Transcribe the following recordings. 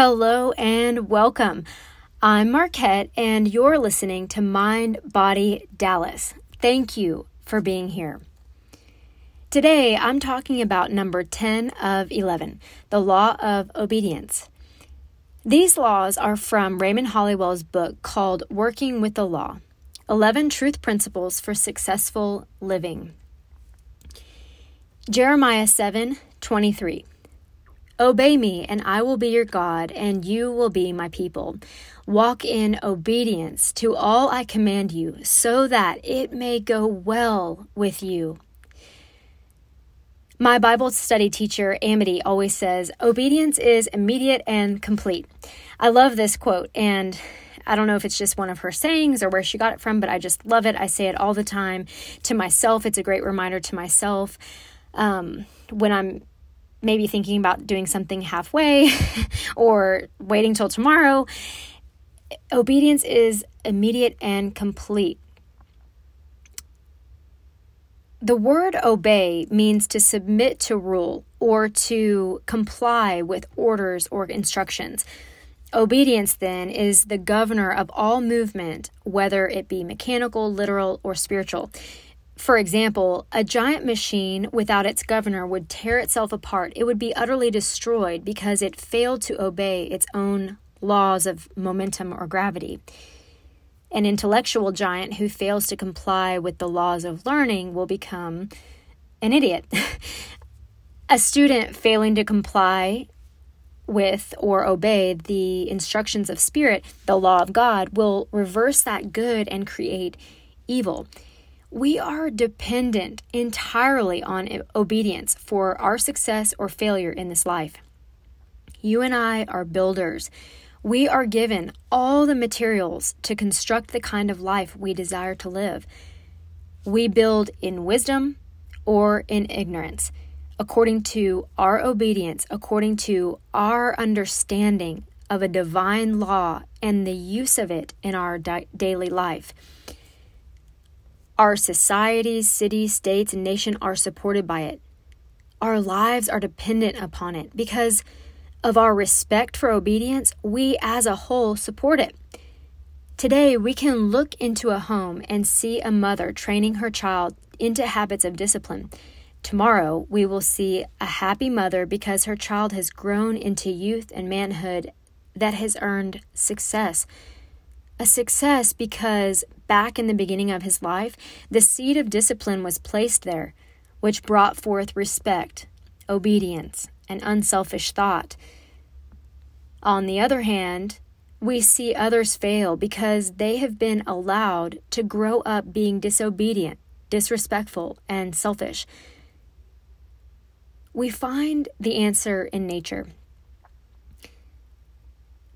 Hello and welcome. I'm Marquette, and you're listening to Mind Body Dallas. Thank you for being here. Today, I'm talking about number 10 of 11, the law of obedience. These laws are from Raymond Holliwell's book called Working with the Law 11 Truth Principles for Successful Living. Jeremiah 7 23. Obey me, and I will be your God, and you will be my people. Walk in obedience to all I command you, so that it may go well with you. My Bible study teacher, Amity, always says, Obedience is immediate and complete. I love this quote, and I don't know if it's just one of her sayings or where she got it from, but I just love it. I say it all the time to myself. It's a great reminder to myself um, when I'm maybe thinking about doing something halfway or waiting till tomorrow. Obedience is immediate and complete. The word obey means to submit to rule or to comply with orders or instructions. Obedience, then, is the governor of all movement, whether it be mechanical, literal, or spiritual. For example, a giant machine without its governor would tear itself apart. It would be utterly destroyed because it failed to obey its own laws of momentum or gravity. An intellectual giant who fails to comply with the laws of learning will become an idiot. a student failing to comply with or obey the instructions of spirit, the law of God, will reverse that good and create evil. We are dependent entirely on obedience for our success or failure in this life. You and I are builders. We are given all the materials to construct the kind of life we desire to live. We build in wisdom or in ignorance, according to our obedience, according to our understanding of a divine law and the use of it in our di- daily life. Our societies, cities, states, and nation are supported by it. Our lives are dependent upon it. Because of our respect for obedience, we as a whole support it. Today, we can look into a home and see a mother training her child into habits of discipline. Tomorrow, we will see a happy mother because her child has grown into youth and manhood that has earned success. A success because back in the beginning of his life, the seed of discipline was placed there, which brought forth respect, obedience, and unselfish thought. On the other hand, we see others fail because they have been allowed to grow up being disobedient, disrespectful, and selfish. We find the answer in nature.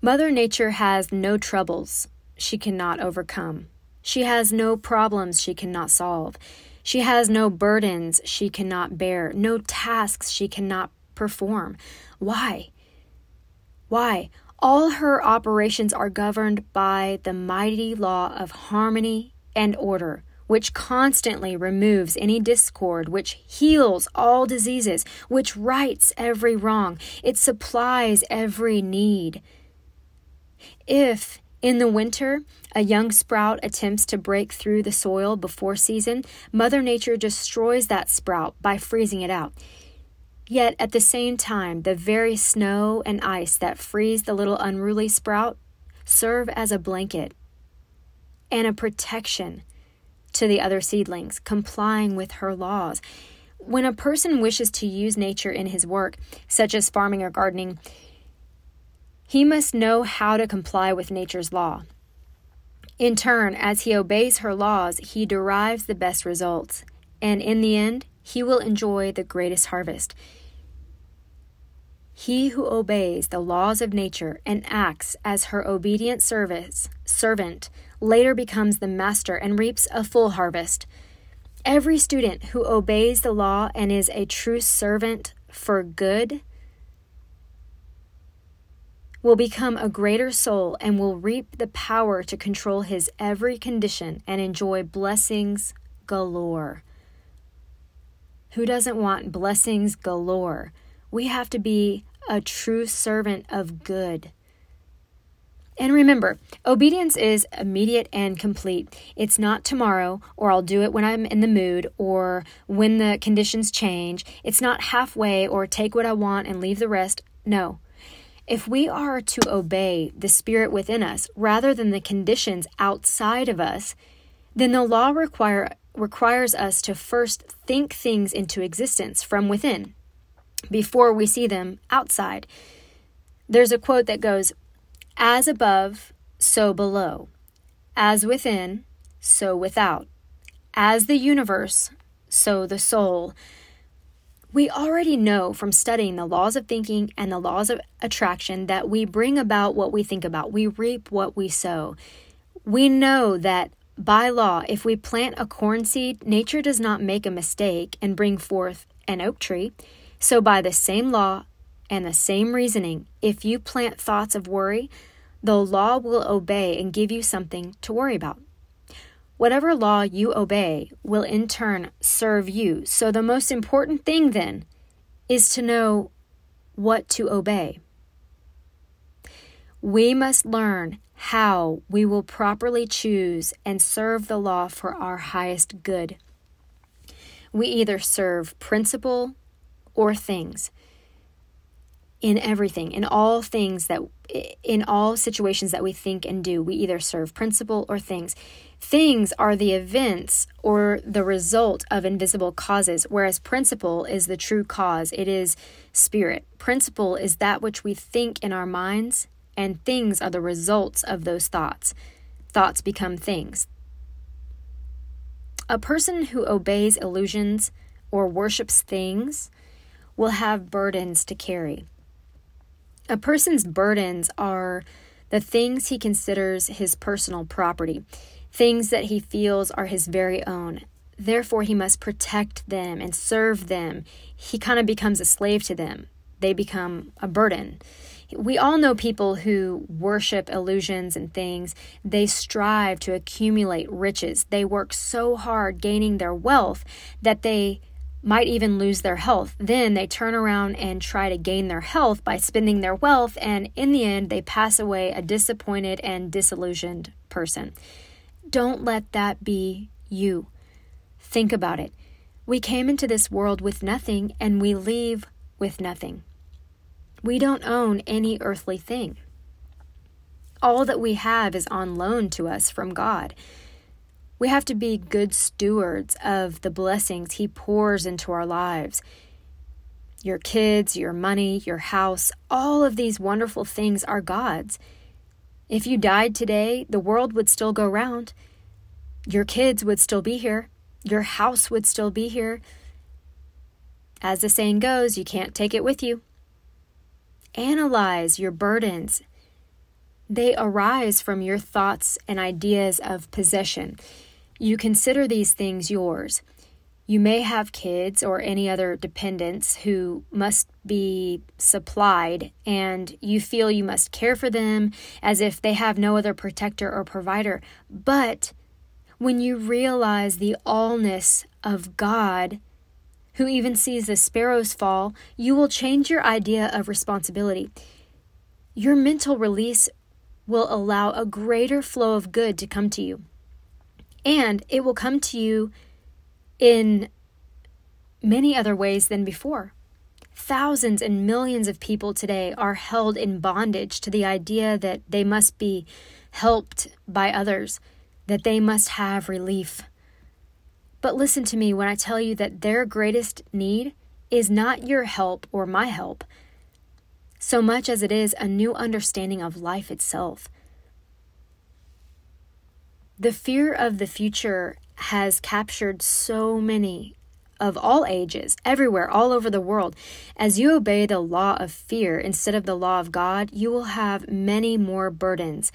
Mother Nature has no troubles she cannot overcome. She has no problems she cannot solve. She has no burdens she cannot bear, no tasks she cannot perform. Why? Why? All her operations are governed by the mighty law of harmony and order, which constantly removes any discord, which heals all diseases, which rights every wrong, it supplies every need. If in the winter, a young sprout attempts to break through the soil before season. Mother Nature destroys that sprout by freezing it out. Yet at the same time, the very snow and ice that freeze the little unruly sprout serve as a blanket and a protection to the other seedlings, complying with her laws. When a person wishes to use nature in his work, such as farming or gardening, he must know how to comply with nature's law. In turn, as he obeys her laws, he derives the best results, and in the end, he will enjoy the greatest harvest. He who obeys the laws of nature and acts as her obedient service, servant later becomes the master and reaps a full harvest. Every student who obeys the law and is a true servant for good will become a greater soul and will reap the power to control his every condition and enjoy blessings galore. Who doesn't want blessings galore? We have to be a true servant of good. And remember, obedience is immediate and complete. It's not tomorrow, or I'll do it when I'm in the mood, or when the conditions change. It's not halfway, or take what I want and leave the rest. No. If we are to obey the Spirit within us rather than the conditions outside of us, then the law require, requires us to first think things into existence from within before we see them outside. There's a quote that goes, As above, so below. As within, so without. As the universe, so the soul. We already know from studying the laws of thinking and the laws of attraction that we bring about what we think about, we reap what we sow. We know that by law, if we plant a corn seed, nature does not make a mistake and bring forth an oak tree. So, by the same law and the same reasoning, if you plant thoughts of worry, the law will obey and give you something to worry about. Whatever law you obey will in turn serve you. So, the most important thing then is to know what to obey. We must learn how we will properly choose and serve the law for our highest good. We either serve principle or things in everything in all things that in all situations that we think and do we either serve principle or things. Things are the events or the result of invisible causes whereas principle is the true cause. It is spirit. Principle is that which we think in our minds and things are the results of those thoughts. Thoughts become things. A person who obeys illusions or worships things will have burdens to carry. A person's burdens are the things he considers his personal property, things that he feels are his very own. Therefore, he must protect them and serve them. He kind of becomes a slave to them, they become a burden. We all know people who worship illusions and things. They strive to accumulate riches. They work so hard gaining their wealth that they might even lose their health. Then they turn around and try to gain their health by spending their wealth, and in the end, they pass away a disappointed and disillusioned person. Don't let that be you. Think about it. We came into this world with nothing, and we leave with nothing. We don't own any earthly thing. All that we have is on loan to us from God. We have to be good stewards of the blessings He pours into our lives. Your kids, your money, your house, all of these wonderful things are God's. If you died today, the world would still go round. Your kids would still be here. Your house would still be here. As the saying goes, you can't take it with you. Analyze your burdens. They arise from your thoughts and ideas of possession. You consider these things yours. You may have kids or any other dependents who must be supplied, and you feel you must care for them as if they have no other protector or provider. But when you realize the allness of God, who even sees the sparrows fall, you will change your idea of responsibility. Your mental release will allow a greater flow of good to come to you and it will come to you in many other ways than before. Thousands and millions of people today are held in bondage to the idea that they must be helped by others, that they must have relief. But listen to me when I tell you that their greatest need is not your help or my help, so much as it is a new understanding of life itself. The fear of the future has captured so many of all ages, everywhere, all over the world. As you obey the law of fear instead of the law of God, you will have many more burdens.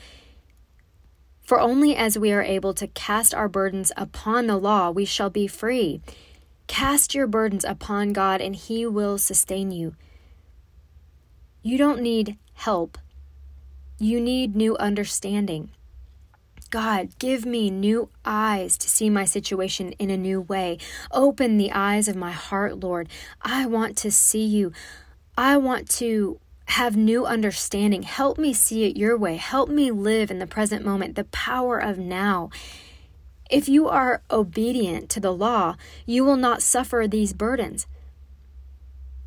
For only as we are able to cast our burdens upon the law, we shall be free. Cast your burdens upon God, and He will sustain you. You don't need help, you need new understanding. God, give me new eyes to see my situation in a new way. Open the eyes of my heart, Lord. I want to see you. I want to have new understanding. Help me see it your way. Help me live in the present moment, the power of now. If you are obedient to the law, you will not suffer these burdens.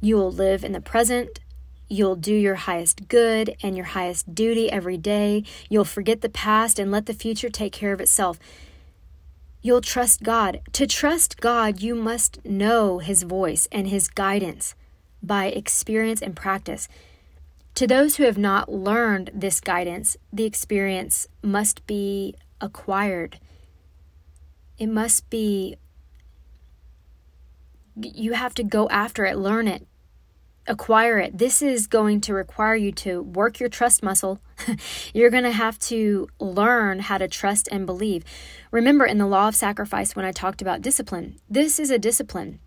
You will live in the present. You'll do your highest good and your highest duty every day. You'll forget the past and let the future take care of itself. You'll trust God. To trust God, you must know His voice and His guidance by experience and practice. To those who have not learned this guidance, the experience must be acquired. It must be, you have to go after it, learn it, acquire it. This is going to require you to work your trust muscle. You're going to have to learn how to trust and believe. Remember in the law of sacrifice when I talked about discipline, this is a discipline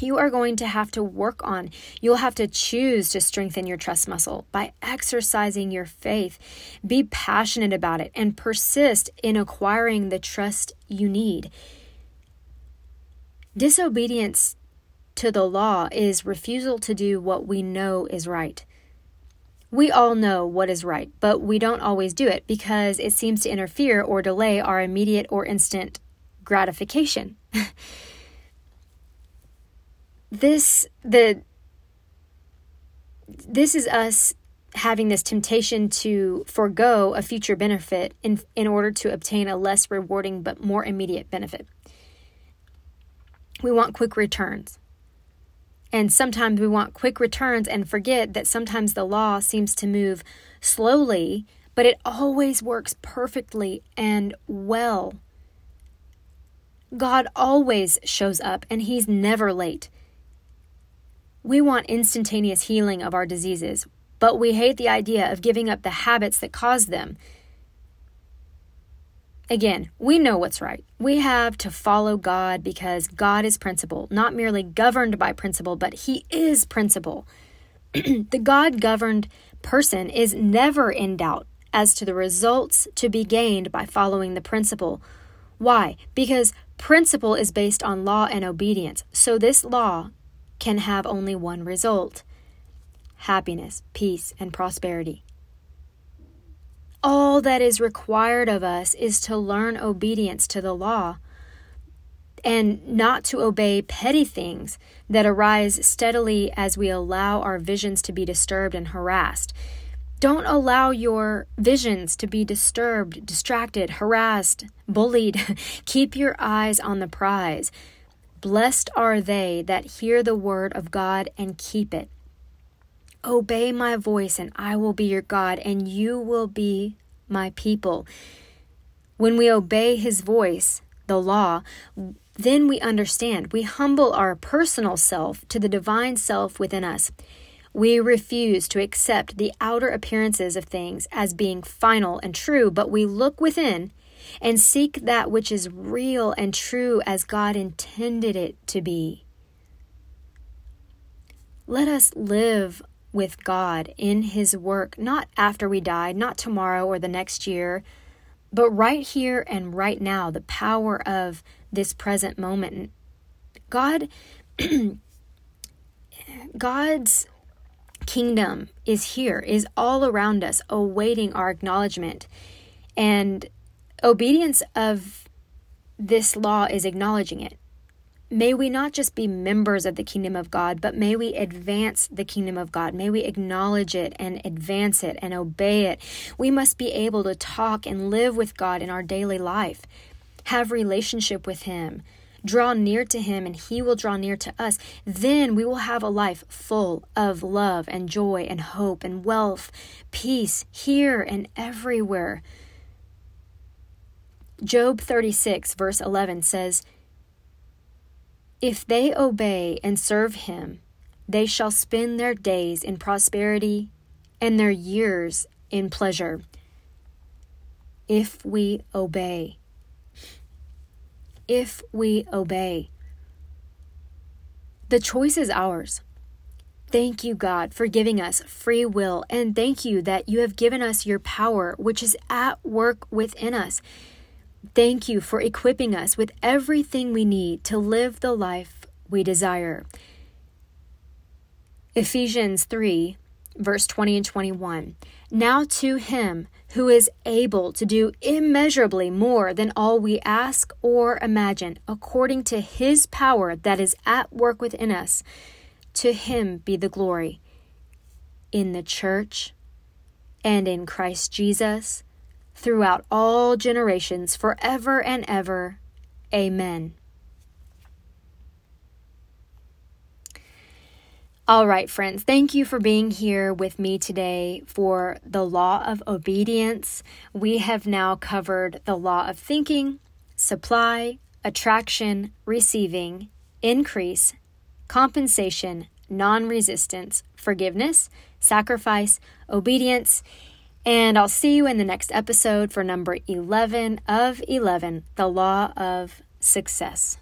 you are going to have to work on. You'll have to choose to strengthen your trust muscle by exercising your faith. Be passionate about it and persist in acquiring the trust you need. Disobedience to the law is refusal to do what we know is right. We all know what is right, but we don't always do it because it seems to interfere or delay our immediate or instant gratification. this the this is us having this temptation to forego a future benefit in in order to obtain a less rewarding but more immediate benefit. We want quick returns. And sometimes we want quick returns and forget that sometimes the law seems to move slowly, but it always works perfectly and well. God always shows up and he's never late. We want instantaneous healing of our diseases, but we hate the idea of giving up the habits that cause them. Again, we know what's right. We have to follow God because God is principle, not merely governed by principle, but He is principle. the God governed person is never in doubt as to the results to be gained by following the principle. Why? Because principle is based on law and obedience. So this law can have only one result happiness, peace, and prosperity. All that is required of us is to learn obedience to the law and not to obey petty things that arise steadily as we allow our visions to be disturbed and harassed. Don't allow your visions to be disturbed, distracted, harassed, bullied. Keep your eyes on the prize. Blessed are they that hear the word of God and keep it. Obey my voice, and I will be your God, and you will be my people. When we obey his voice, the law, then we understand. We humble our personal self to the divine self within us. We refuse to accept the outer appearances of things as being final and true, but we look within and seek that which is real and true as God intended it to be. Let us live with God in His work, not after we die, not tomorrow or the next year, but right here and right now, the power of this present moment. God, God's kingdom is here, is all around us, awaiting our acknowledgement. And Obedience of this law is acknowledging it. May we not just be members of the kingdom of God, but may we advance the kingdom of God. May we acknowledge it and advance it and obey it. We must be able to talk and live with God in our daily life, have relationship with Him, draw near to Him, and He will draw near to us. Then we will have a life full of love and joy and hope and wealth, peace here and everywhere. Job 36, verse 11 says, If they obey and serve him, they shall spend their days in prosperity and their years in pleasure. If we obey. If we obey. The choice is ours. Thank you, God, for giving us free will, and thank you that you have given us your power, which is at work within us. Thank you for equipping us with everything we need to live the life we desire. Ephesians 3, verse 20 and 21. Now to him who is able to do immeasurably more than all we ask or imagine, according to his power that is at work within us, to him be the glory in the church and in Christ Jesus throughout all generations, forever and ever. Amen. All right, friends, thank you for being here with me today for the law of obedience. We have now covered the law of thinking, supply, attraction, receiving, increase, compensation, non resistance, forgiveness, sacrifice, obedience. And I'll see you in the next episode for number 11 of 11, the law of success.